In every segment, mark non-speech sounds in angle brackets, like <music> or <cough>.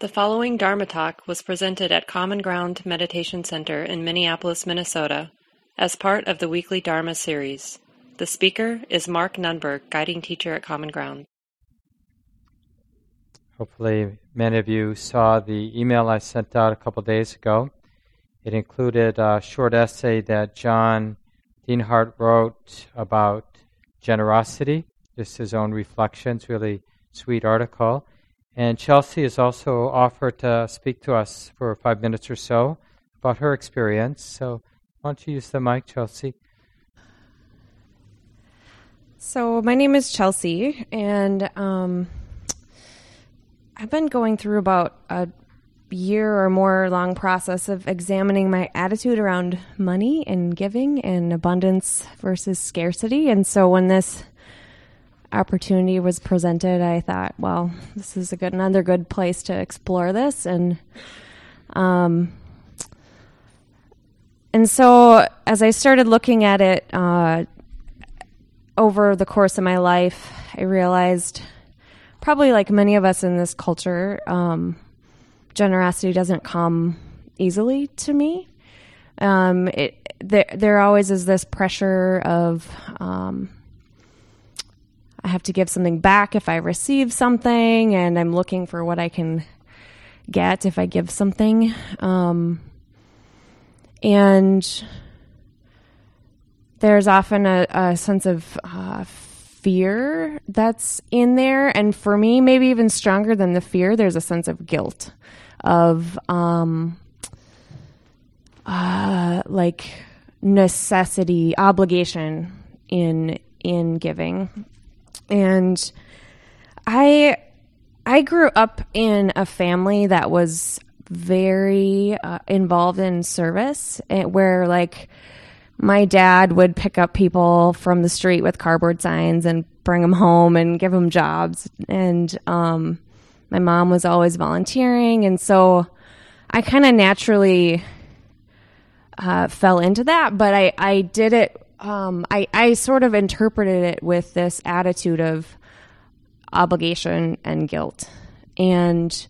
The following Dharma talk was presented at Common Ground Meditation Center in Minneapolis, Minnesota, as part of the weekly Dharma series. The speaker is Mark Nunberg, guiding teacher at Common Ground. Hopefully, many of you saw the email I sent out a couple days ago. It included a short essay that John Deanhart wrote about generosity, just his own reflections, really sweet article. And Chelsea has also offered to speak to us for five minutes or so about her experience. So why don't you use the mic, Chelsea? So, my name is Chelsea, and um, I've been going through about a year or more long process of examining my attitude around money and giving and abundance versus scarcity. And so, when this opportunity was presented, I thought, well, this is a good another good place to explore this and um and so as I started looking at it uh, over the course of my life, I realized probably like many of us in this culture, um, generosity doesn't come easily to me. Um, it there there always is this pressure of um, I have to give something back if I receive something, and I'm looking for what I can get if I give something. Um, and there's often a, a sense of uh, fear that's in there. And for me, maybe even stronger than the fear, there's a sense of guilt, of um, uh, like necessity, obligation in in giving and I I grew up in a family that was very uh, involved in service, eh, where like my dad would pick up people from the street with cardboard signs and bring them home and give them jobs, and um, my mom was always volunteering, and so I kind of naturally uh, fell into that, but I I did it um, I, I sort of interpreted it with this attitude of obligation and guilt. And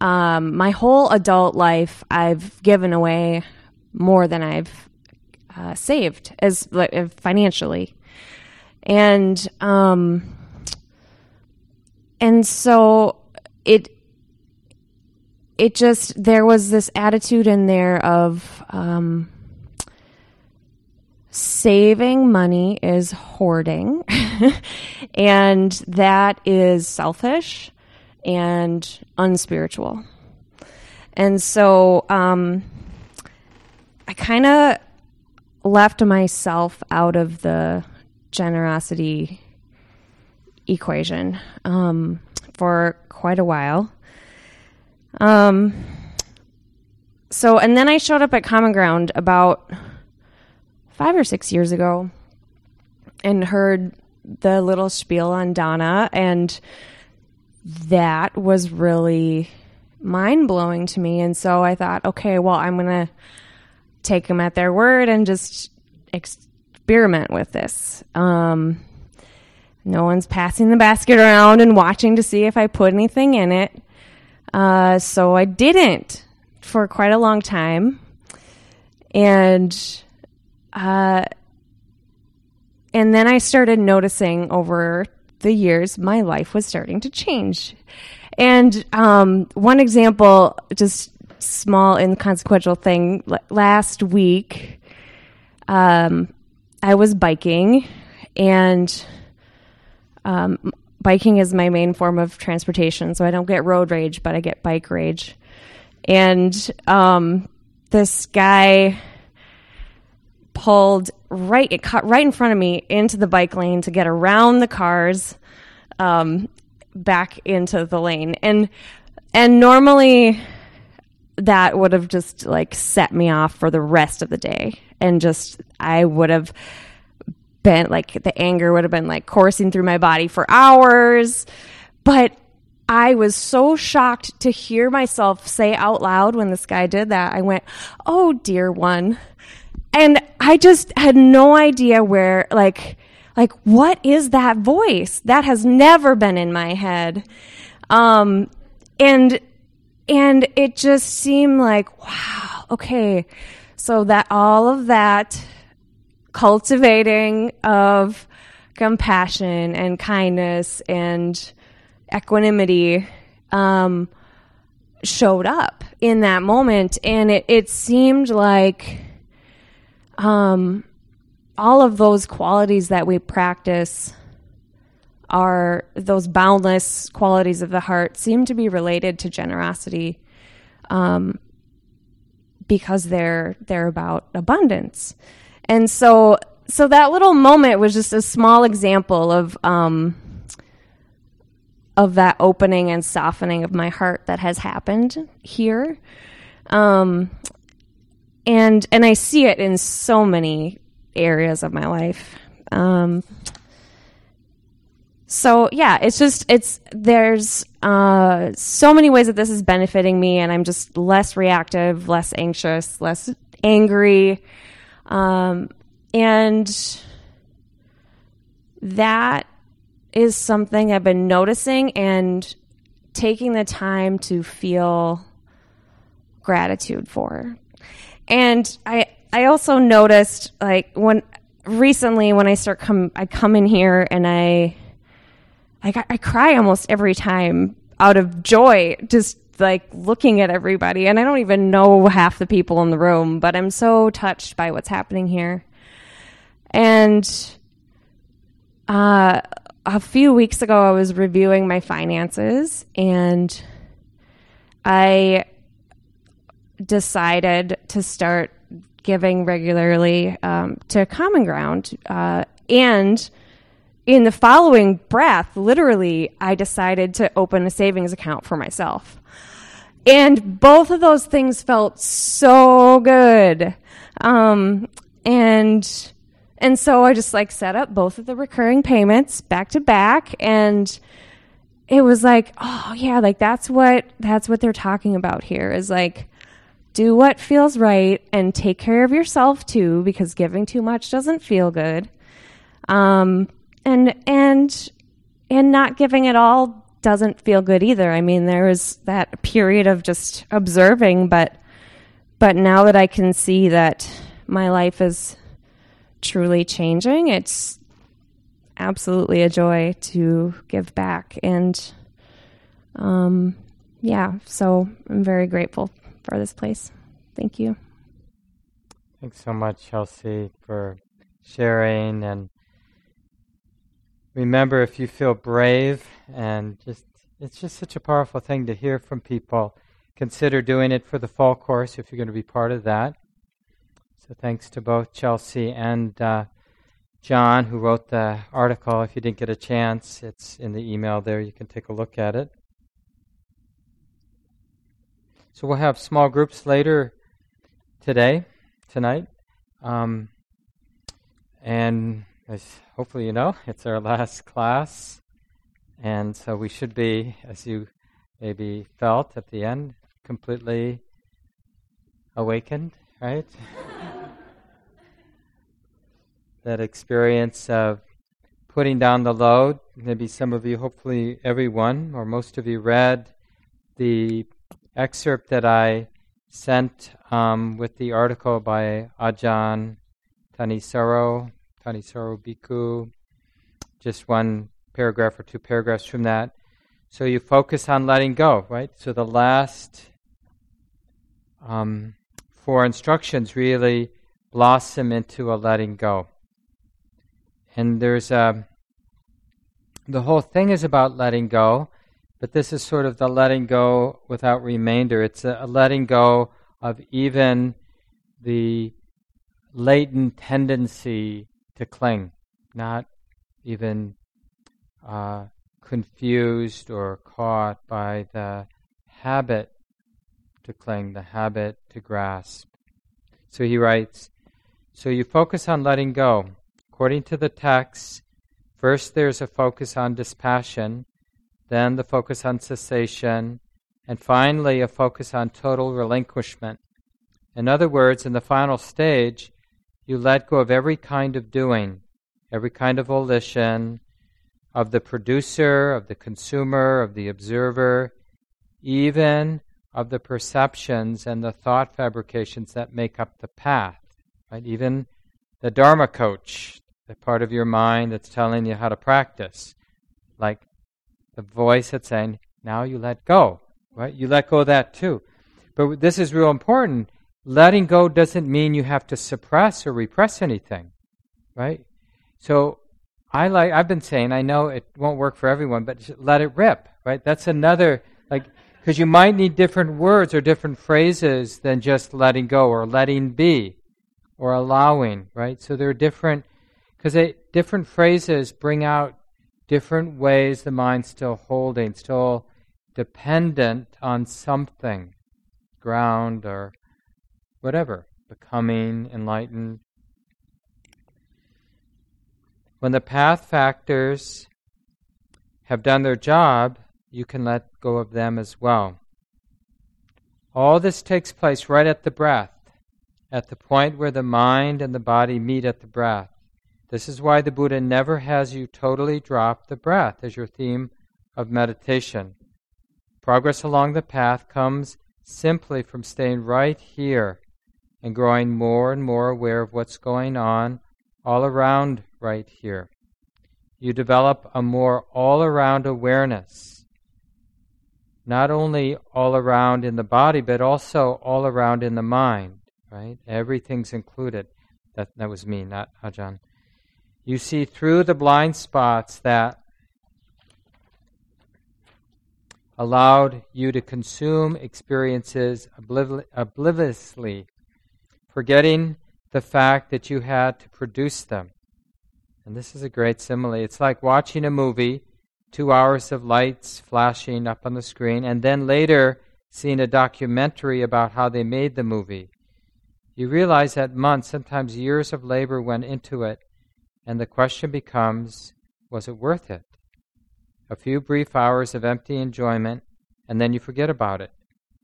um, my whole adult life, I've given away more than I've uh, saved as like, uh, financially, and um, and so it it just there was this attitude in there of um, saving money is hoarding, <laughs> and that is selfish and unspiritual. And so um, I kind of left myself out of the generosity equation um, for quite a while. Um, so, and then I showed up at Common Ground about five or six years ago and heard the little spiel on Dana, and that was really mind blowing to me. And so I thought, okay, well, I'm going to take them at their word and just experiment with this. Um, no one's passing the basket around and watching to see if I put anything in it. Uh, so I didn't for quite a long time. And uh, and then I started noticing over the years my life was starting to change. And um, one example, just small inconsequential thing, last week, um, I was biking, and um, biking is my main form of transportation, so I don't get road rage, but I get bike rage. And um, this guy pulled right, it cut right in front of me into the bike lane to get around the cars, um, back into the lane. And, and normally that would have just like set me off for the rest of the day. And just, I would have been like, the anger would have been like coursing through my body for hours. But I was so shocked to hear myself say out loud when this guy did that. I went, Oh, dear one, and I just had no idea where, like, like what is that voice? That has never been in my head. Um, and and it just seemed like, wow, okay. So that all of that cultivating of compassion and kindness and equanimity um, showed up in that moment. And it, it seemed like um, all of those qualities that we practice are those boundless qualities of the heart seem to be related to generosity um, because they're they're about abundance. And so so that little moment was just a small example of um, of that opening and softening of my heart that has happened here. Um, and and I see it in so many areas of my life um, so yeah, it's just it's there's uh, so many ways that this is benefiting me, and I'm just less reactive, less anxious, less angry, um, and that is something I've been noticing and taking the time to feel gratitude for. And I I also noticed like when recently when I start come I come in here and I I, I cry almost every time out of joy, just like looking at everybody. And I don't even know half the people in the room, but I'm so touched by what's happening here. And uh, a few weeks ago, I was reviewing my finances and I decided to start giving regularly um, to Common Ground. Uh, and in the following breath, literally, I decided to open a savings account for myself. And both of those things felt so good. Um, and, and so I just like set up both of the recurring payments back to back and it was like, oh yeah, like that's what, that's what they're talking about here is like, do what feels right and take care of yourself too, because giving too much doesn't feel good. Um, and and and not giving at all doesn't feel good either. I mean, there was that period of just observing, but but now that I can see that my life is truly changing, it's absolutely a joy to give back and um yeah, so I'm very grateful for this place. Thank you. Thanks so much, Chelsea, for sharing. And remember if you feel brave and just it's just such a powerful thing to hear from people. Consider doing it for the fall course if you're going to be part of that. So thanks to both chelsea and uh, john who wrote the article. If you didn't get a chance it's in the email there. You can take a look at it so we'll have small groups later today tonight um, and as hopefully you know, it's our last class. And so we should be, as you maybe felt at the end, completely awakened, right? <laughs> that experience of putting down the load. Maybe some of you, hopefully everyone, or most of you, read the excerpt that I sent um, with the article by Ajahn Thanissaro Thanissaro Bhikkhu, just one paragraph or two paragraphs from that. So you focus on letting go, right? So the last um, four instructions really blossom into a letting go. And there's a, the whole thing is about letting go, but this is sort of the letting go without remainder. It's a, letting go of even the latent tendency to cling, not even uh, confused or caught by the habit to cling, the habit to grasp. So he writes So you focus on letting go. According to the text, first there's a focus on dispassion, then the focus on cessation, and finally a focus on total relinquishment. In other words, in the final stage, you let go of every kind of doing, every kind of volition, of the producer, of the consumer, of the observer, even of the perceptions and the thought fabrications that make up the path. Right? Even the Dharma coach, the part of your mind that's telling you how to practice, like the voice that's saying, now you let go. Right? You let go of that too. But this is real important. Letting go doesn't mean you have to suppress or repress anything. Right? So I like I've been saying I know it won't work for everyone, but let it rip, right? That's another like because you might need different words or different phrases than just letting go or letting be or allowing, right? So there are different because different phrases bring out different ways the mind's still holding, still dependent on something, ground or whatever, becoming enlightened, when the path factors have done their job, you can let go of them as well. All this takes place right at the breath, at the point where the mind and the body meet at the breath. This is why the Buddha never has you totally drop the breath as your theme of meditation. Progress along the path comes simply from staying right here and growing more and more aware of what's going on all around right here. You develop a more all around awareness, not only all around in the body, but also all around in the mind, right? Everything's included. That, that was me, not Ajahn. You see through the blind spots that allowed you to consume experiences obliv- obliviously, forgetting the fact that you had to produce them. And this is a great simile. It's like watching a movie, two hours of lights flashing up on the screen, and then later seeing a documentary about how they made the movie. You realize that months, sometimes years of labor went into it, and the question becomes was it worth it? A few brief hours of empty enjoyment, and then you forget about it,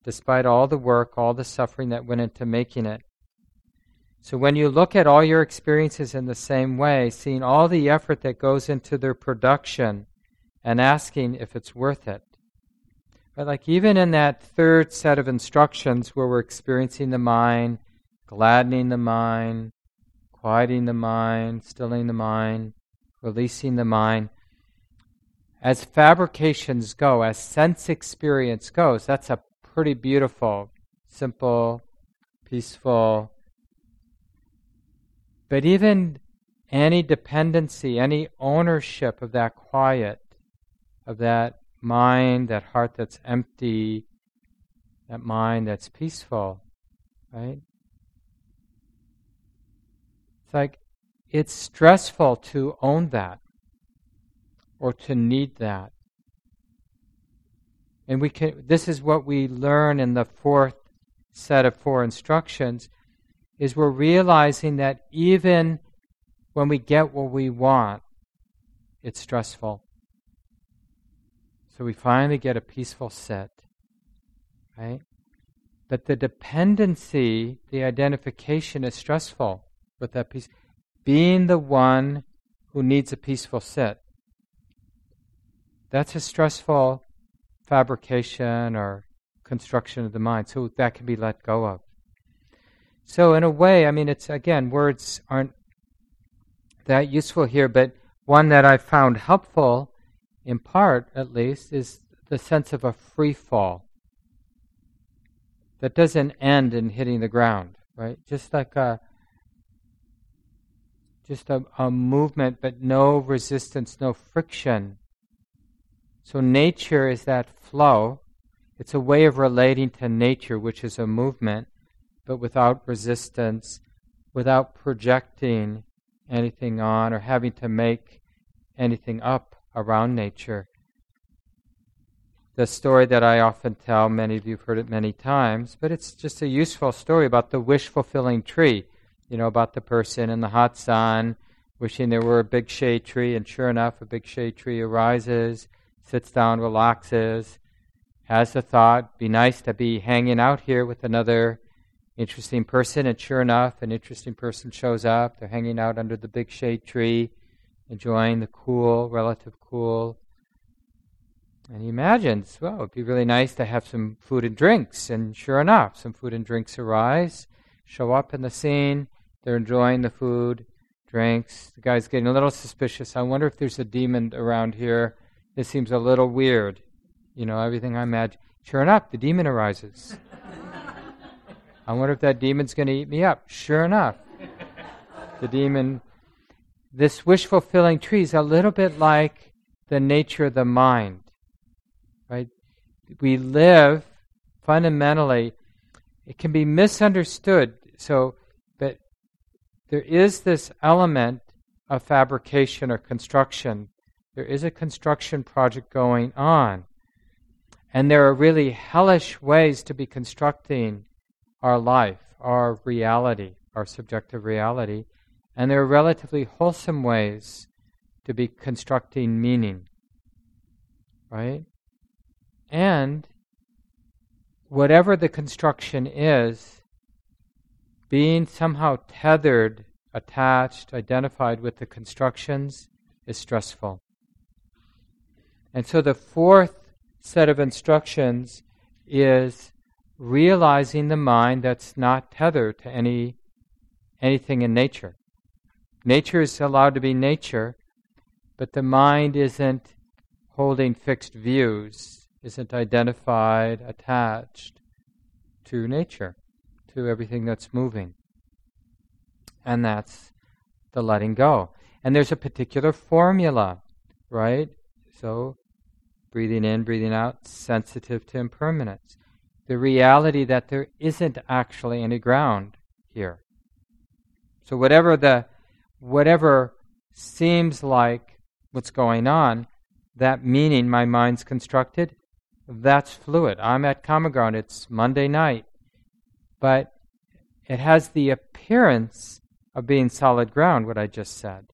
despite all the work, all the suffering that went into making it. So when you look at all your experiences in the same way, seeing all the effort that goes into their production and asking if it's worth it. But like even in that third set of instructions where we're experiencing the mind, gladdening the mind, quieting the mind, stilling the mind, releasing the mind, as fabrications go, as sense experience goes, that's a pretty beautiful, simple, peaceful, but even any dependency, any ownership of that quiet, of that mind, that heart that's empty, that mind that's peaceful, right? It's like it's stressful to own that or to need that. And we can this is what we learn in the fourth set of four instructions is we're realizing that even when we get what we want, it's stressful. So we finally get a peaceful sit, right? But the dependency, the identification is stressful with that peace. Being the one who needs a peaceful sit. That's a stressful fabrication or construction of the mind. So that can be let go of. So, in a way, I mean, it's again, words aren't that useful here, but one that I found helpful, in part at least, is the sense of a free fall that doesn't end in hitting the ground, right? Just like a just a, a movement, but no resistance, no friction. So nature is that flow. It's a way of relating to nature, which is a movement but without resistance, without projecting anything on or having to make anything up around nature. The story that I often tell, many of you have heard it many times, but it's just a useful story about the wish fulfilling tree. You know, about the person in the hot sun wishing there were a big shade tree, and sure enough, a big shade tree arises, sits down, relaxes, has the thought, be nice to be hanging out here with another interesting person, and sure enough, an interesting person shows up. They're hanging out under the big shade tree, enjoying the cool, relative cool And he imagines, well, it'd be really nice to have some food and drinks. And sure enough, some food and drinks arise, show up in the scene. They're enjoying the food, drinks. The guy's getting a little suspicious. I wonder if there's a demon around here. This seems a little weird. You know, everything I imagine. Sure enough, the demon arises. <laughs> I wonder if that demon's going to eat me up. Sure enough, the demon. This wish fulfilling tree is a little bit like the nature of the mind, right? We live fundamentally, it can be misunderstood. So, there is this element of fabrication or construction. There is a construction project going on. And there are really hellish ways to be constructing our life, our reality, our subjective reality. And there are relatively wholesome ways to be constructing meaning. Right? And whatever the construction is, being somehow tethered, attached, identified with the constructions is stressful. And so the fourth set of instructions is realizing the mind that's not tethered to any anything in nature. Nature is allowed to be nature, but the mind isn't holding fixed views, isn't identified, attached to nature, to everything that's moving. And that's the letting go. And there's a particular formula, right? So breathing in, breathing out, sensitive to impermanence. The reality that there isn't actually any ground here. So whatever the whatever seems like what's going on, that meaning my mind's constructed, that's fluid. I'm at common ground. It's Monday night. But it has the appearance of being solid ground, what I just said.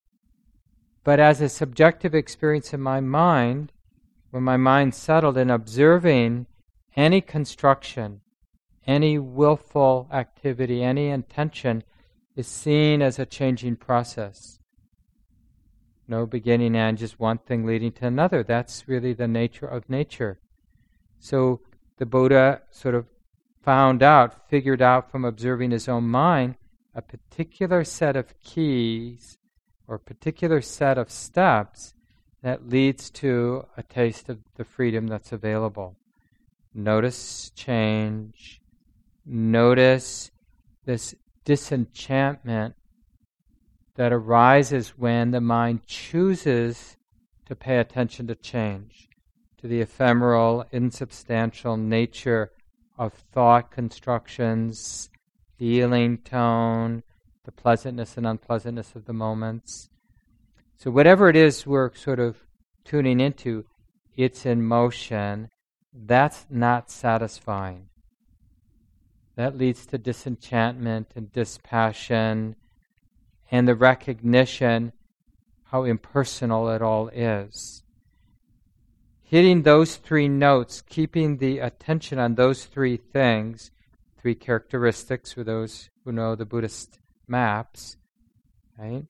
But as a subjective experience in my mind, when my mind settled in observing any construction, any willful activity, any intention is seen as a changing process. No beginning and just one thing leading to another. That's really the nature of nature. So the Buddha sort of found out, figured out from observing his own mind, a particular set of keys or a particular set of steps that leads to a taste of the freedom that's available. Notice change. Notice this disenchantment that arises when the mind chooses to pay attention to change, to the ephemeral, insubstantial nature of thought constructions, feeling tone, the pleasantness and unpleasantness of the moments. So, whatever it is we're sort of tuning into, it's in motion. That's not satisfying. That leads to disenchantment and dispassion and the recognition how impersonal it all is. Hitting those three notes, keeping the attention on those three things, three characteristics for those who know the Buddhist maps, right?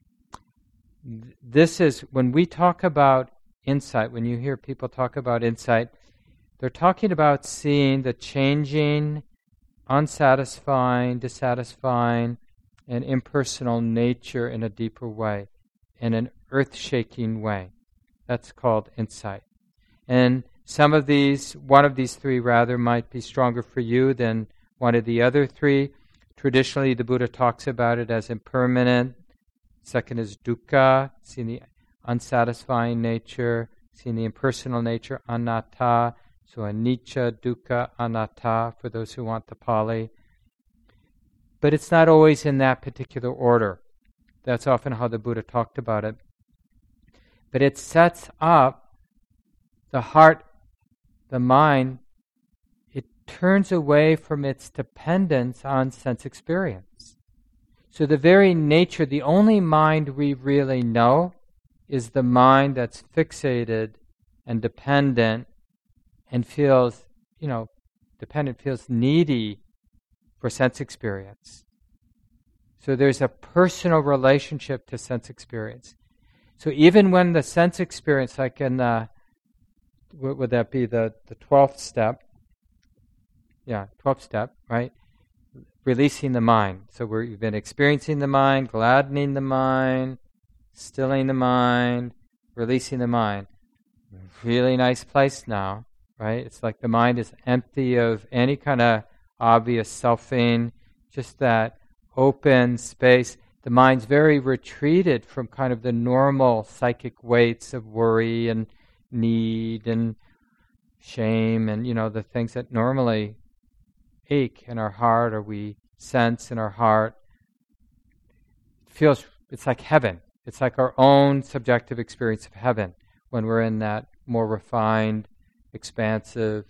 this is when we talk about insight, when you hear people talk about insight, they're talking about seeing the changing, unsatisfying, dissatisfying, and impersonal nature in a deeper way, in an earth shaking way. That's called insight. And some of these, one of these three rather, might be stronger for you than one of the other three. Traditionally, the Buddha talks about it as impermanent, Second is dukkha, seeing the unsatisfying nature, seeing the impersonal nature, anatta. So anicca, dukkha, anatta for those who want the Pali. But it's not always in that particular order. That's often how the Buddha talked about it. But it sets up the heart, the mind, it turns away from its dependence on sense experience. So, the very nature, the only mind we really know is the mind that's fixated and dependent and feels, you know, dependent, feels needy for sense experience. So, there's a personal relationship to sense experience. So, even when the sense experience, like in the would that be? The the twelfth step. Yeah, twelfth step, right? Releasing the mind. So we've been experiencing the mind, gladdening the mind, stilling the mind, releasing the mind. Really nice place now, right? It's like the mind is empty of any kind of obvious selfing, just that open space. The mind's very retreated from kind of the normal psychic weights of worry and need and shame and, you know, the things that normally ache in our heart or we sense in our heart. Feels, it's like heaven. It's like our own subjective experience of heaven when we're in that more refined, expansive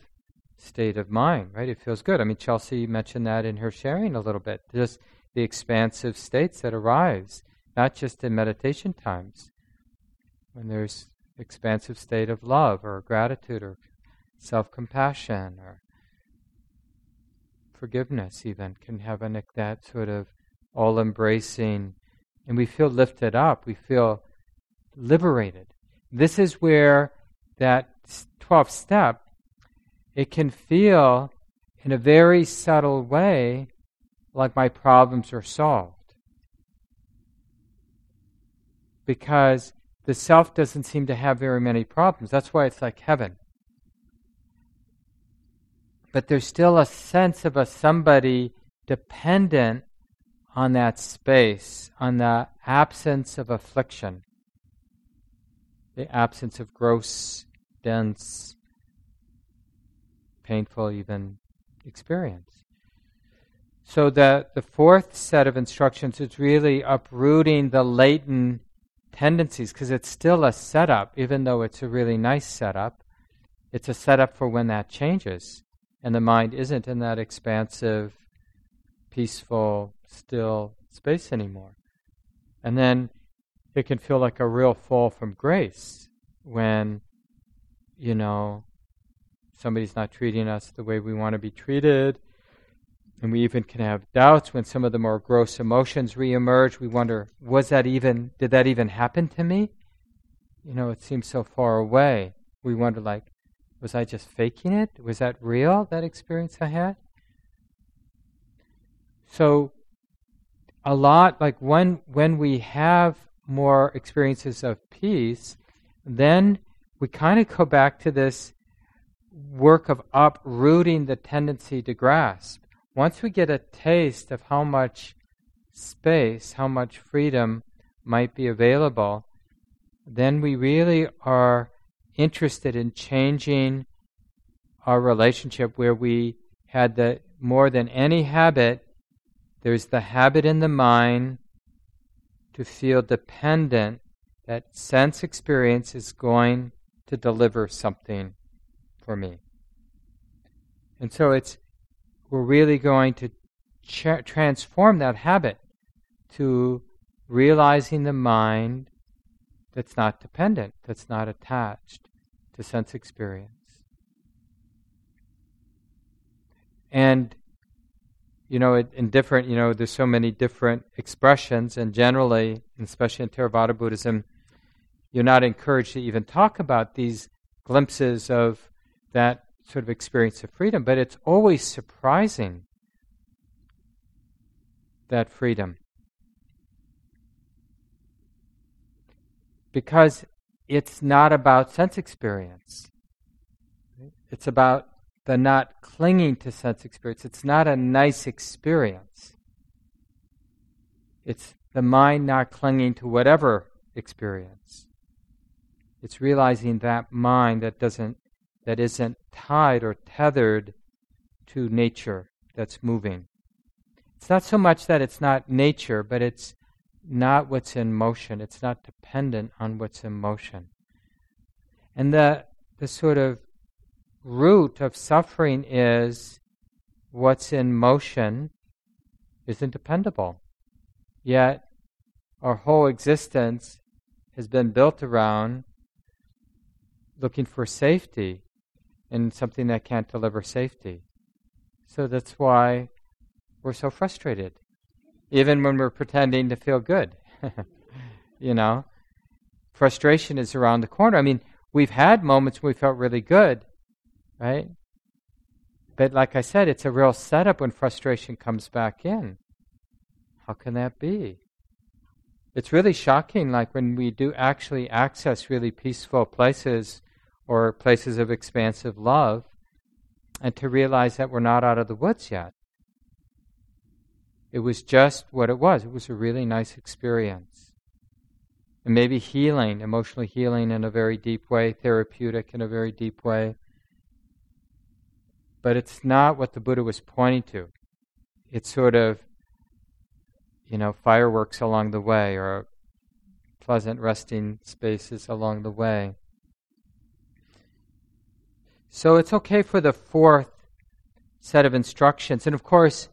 state of mind, right? It feels good. I mean, Chelsea mentioned that in her sharing a little bit. Just the expansive states that arise, not just in meditation times, when there's expansive state of love or gratitude or self-compassion or forgiveness even can have an, that sort of all-embracing and we feel lifted up we feel liberated this is where that 12th step it can feel in a very subtle way like my problems are solved. Because the self doesn't seem to have very many problems. That's why it's like heaven. But there's still a sense of a somebody dependent on that space, on the absence of affliction, the absence of gross, dense, painful, even experience. So the, the fourth set of instructions is really uprooting the latent tendencies because it's still a setup, even though it's a really nice setup. It's a setup for when that changes and the mind isn't in that expansive, peaceful, still space anymore. And then it can feel like a real fall from grace when, you know, somebody's not treating us the way we want to be treated and we even can have doubts when some of the more gross emotions reemerge. We wonder, was that even, did that even happen to me? You know, it seems so far away. We wonder, like, was I just faking it? Was that real, that experience I had? So, a lot, like when, when we have more experiences of peace, then we kind of go back to this work of uprooting the tendency to grasp once we get a taste of how much space, how much freedom might be available, then we really are interested in changing our relationship where we had the more than any habit, there's the habit in the mind to feel dependent that sense experience is going to deliver something for me. And so it's we're really going to tra- transform that habit to realizing the mind that's not dependent, that's not attached to sense experience. And, you know, in different, you know, there's so many different expressions, and generally, especially in Theravada Buddhism, you're not encouraged to even talk about these glimpses of that sort of experience of freedom, but it's always surprising that freedom. Because it's not about sense experience. It's about the not clinging to sense experience. It's not a nice experience. It's the mind not clinging to whatever experience. It's realizing that mind that doesn't that isn't tied or tethered to nature that's moving. It's not so much that it's not nature, but it's not what's in motion. It's not dependent on what's in motion. And the, the sort of root of suffering is what's in motion isn't dependable. Yet our whole existence has been built around looking for safety in something that can't deliver safety. So that's why we're so frustrated, even when we're pretending to feel good. <laughs> you know, frustration is around the corner. I mean, we've had moments when we felt really good, right? But like I said, it's a real setup when frustration comes back in. How can that be? It's really shocking, like when we do actually access really peaceful places or places of expansive love, and to realize that we're not out of the woods yet. It was just what it was. It was a really nice experience. And maybe healing, emotionally healing in a very deep way, therapeutic in a very deep way. But it's not what the Buddha was pointing to. It's sort of, you know, fireworks along the way or pleasant resting spaces along the way. So it's okay for the fourth set of instructions. And of course,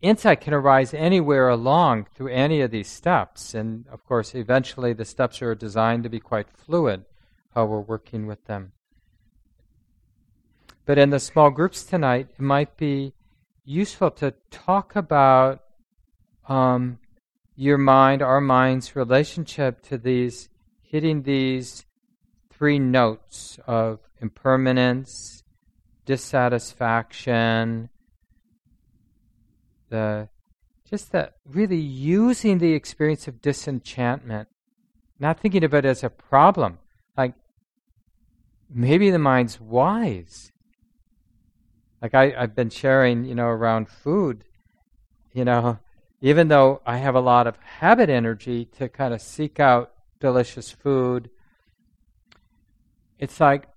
insight can arise anywhere along through any of these steps. And of course, eventually the steps are designed to be quite fluid how we're working with them. But in the small groups tonight, it might be useful to talk about um, your mind, our mind's relationship to these, hitting these three notes of impermanence, dissatisfaction, the just that really using the experience of disenchantment, not thinking of it as a problem. Like maybe the mind's wise. Like I, I've been sharing, you know, around food, you know, even though I have a lot of habit energy to kind of seek out delicious food, it's like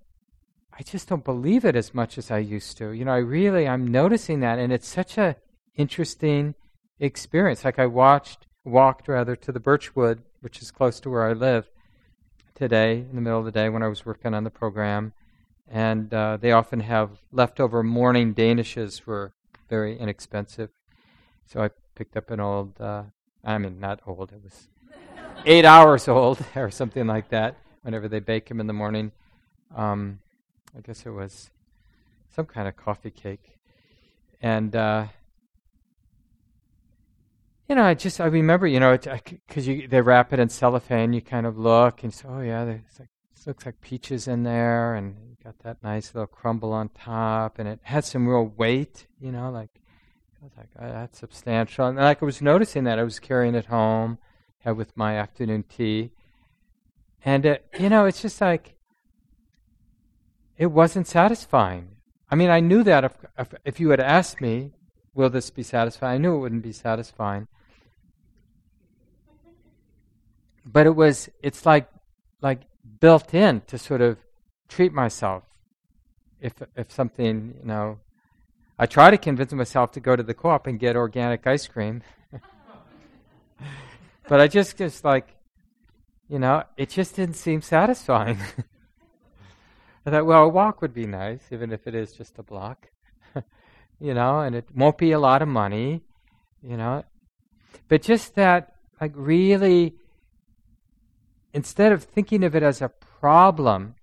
I just don't believe it as much as I used to. You know, I really I'm noticing that and it's such a interesting experience. Like I watched walked rather to the Birchwood, which is close to where I live today in the middle of the day when I was working on the program. And uh, they often have leftover morning danishes for very inexpensive. So I picked up an old, uh, I mean, not old, it was eight hours old <laughs> or something like that whenever they bake them in the morning. Um, I guess it was some kind of coffee cake. And, uh, you know, I just, I remember, you know, because they wrap it in cellophane, you kind of look and say, oh, yeah, there's like, looks like peaches in there, and you got that nice little crumble on top, and it had some real weight, you know, like, I was like, oh, that's substantial. And like I was noticing that, I was carrying it home, had with my afternoon tea. And, it, you know, it's just like, it wasn't satisfying. I mean, I knew that if, if, if you had asked me, will this be satisfying? I knew it wouldn't be satisfying. But it was, it's like, like built in to sort of treat myself. If, if something, you know, I try to convince myself to go to the co-op and get organic ice cream. <laughs> but I just, just like, you know, it just didn't seem satisfying. <laughs> I thought, well, a walk would be nice, even if it is just a block, <laughs> you know, and it won't be a lot of money, you know. But just that, like, really, instead of thinking of it as a problem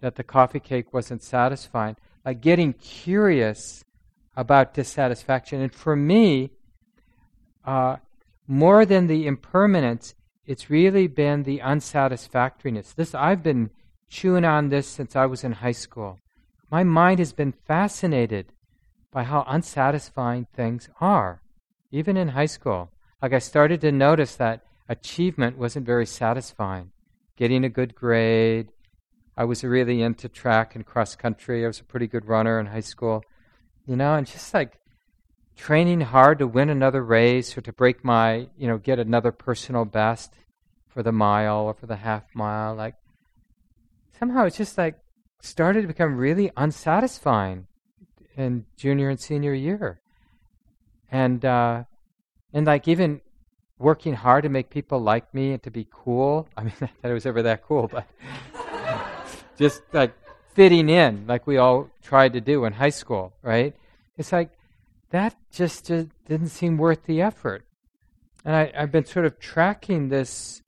that the coffee cake wasn't satisfying, like getting curious about dissatisfaction. And for me, uh, more than the impermanence, it's really been the unsatisfactoriness. This I've been chewing on this since I was in high school. My mind has been fascinated by how unsatisfying things are, even in high school. Like I started to notice that achievement wasn't very satisfying. Getting a good grade. I was really into track and cross country. I was a pretty good runner in high school. You know, and just like training hard to win another race or to break my, you know, get another personal best for the mile or for the half mile. Like somehow it's just like started to become really unsatisfying in junior and senior year. And uh, and like even working hard to make people like me and to be cool. <laughs> I mean, not that it was ever that cool, but <laughs> just like fitting in, like we all tried to do in high school, right? It's like that just, just didn't seem worth the effort. And I, I've been sort of tracking this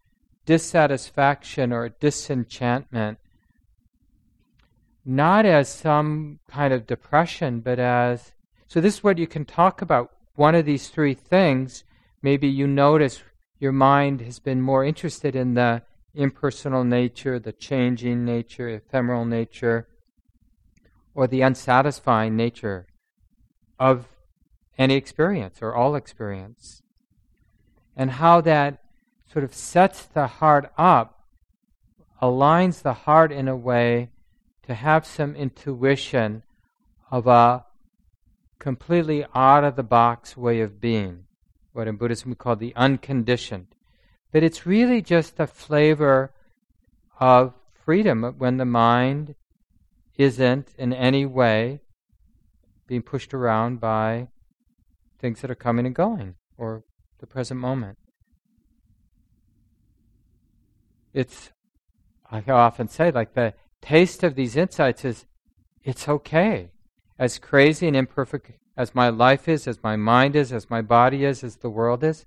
dissatisfaction or disenchantment not as some kind of depression, but as so this is what you can talk about. One of these three things, maybe you notice your mind has been more interested in the impersonal nature, the changing nature, ephemeral nature, or the unsatisfying nature of any experience or all experience. And how that sort of sets the heart up, aligns the heart in a way to have some intuition of a completely out of the box way of being, what in Buddhism we call the unconditioned. But it's really just a flavor of freedom when the mind isn't in any way being pushed around by things that are coming and going or the present moment. It's, I often say, like the taste of these insights is it's okay. As crazy and imperfect as my life is, as my mind is, as my body is, as the world is,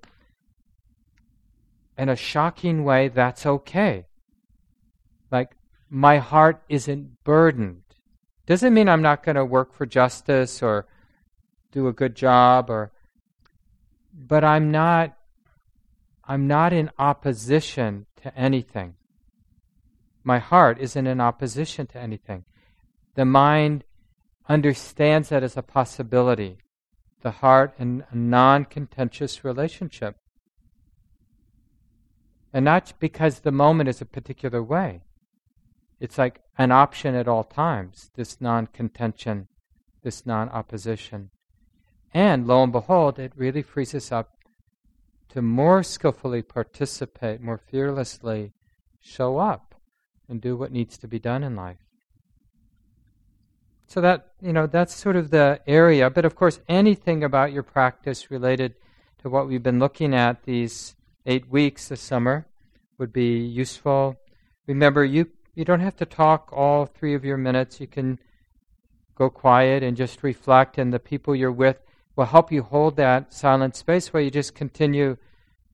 in a shocking way, that's okay. Like, my heart isn't burdened. Doesn't mean I'm not going to work for justice or do a good job or but I'm not I'm not in opposition to anything. My heart isn't in opposition to anything. The mind understands that as a possibility. The heart in a non contentious relationship. And not because the moment is a particular way. It's like an option at all times, this non contention, this non opposition. And lo and behold, it really frees us up to more skillfully participate, more fearlessly show up and do what needs to be done in life. So that, you know, that's sort of the area. But of course, anything about your practice related to what we've been looking at these eight weeks this summer would be useful. Remember, you, you don't have to talk all three of your minutes. You can go quiet and just reflect, and the people you're with will help you hold that silent space where you just continue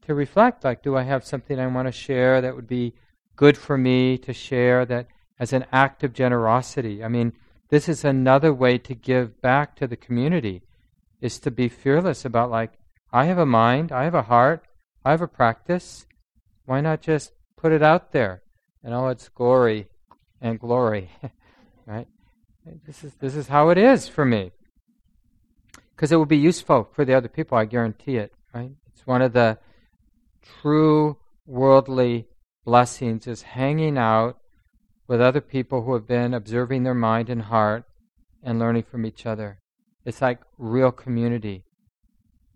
to reflect like, do I have something I want to share that would be good for me to share that as an act of generosity? I mean, this is another way to give back to the community is to be fearless about like, I have a mind, I have a heart, I have a practice. Why not just put it out there in all its glory and glory? <laughs> right? This is this is how it is for me because it will be useful for the other people. I guarantee it. Right? It's one of the true worldly blessings is hanging out with other people who have been observing their mind and heart and learning from each other. It's like real community.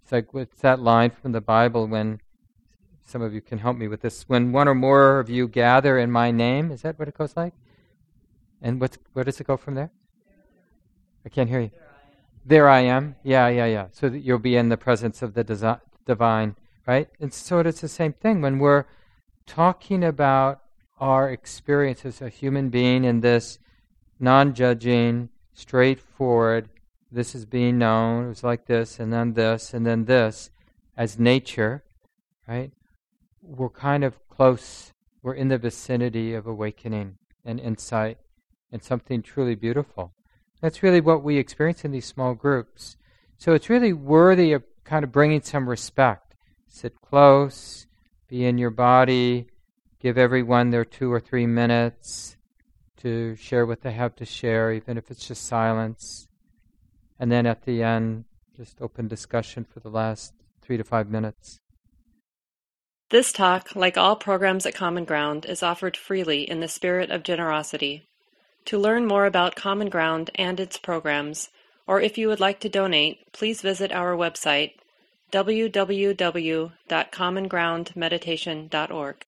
It's like what's that line from the Bible when some of you can help me with this. When one or more of you gather in my name, is that what it goes like? And what's, where does it go from there? I can't hear you. There I am. Yeah, yeah, yeah. So that you'll be in the presence of the desi- divine, right? And so it's the same thing when we're talking about our experience as a human being in this non-judging, straightforward. This is being known. It was like this, and then this, and then this, as nature, right? We're kind of close. We're in the vicinity of awakening and insight and something truly beautiful. That's really what we experience in these small groups. So it's really worthy of kind of bringing some respect. Sit close, be in your body, give everyone their two or three minutes to share what they have to share, even if it's just silence. And then at the end, just open discussion for the last three to five minutes. This talk, like all programs at Common Ground, is offered freely in the spirit of generosity. To learn more about Common Ground and its programs, or if you would like to donate, please visit our website www.commongroundmeditation.org.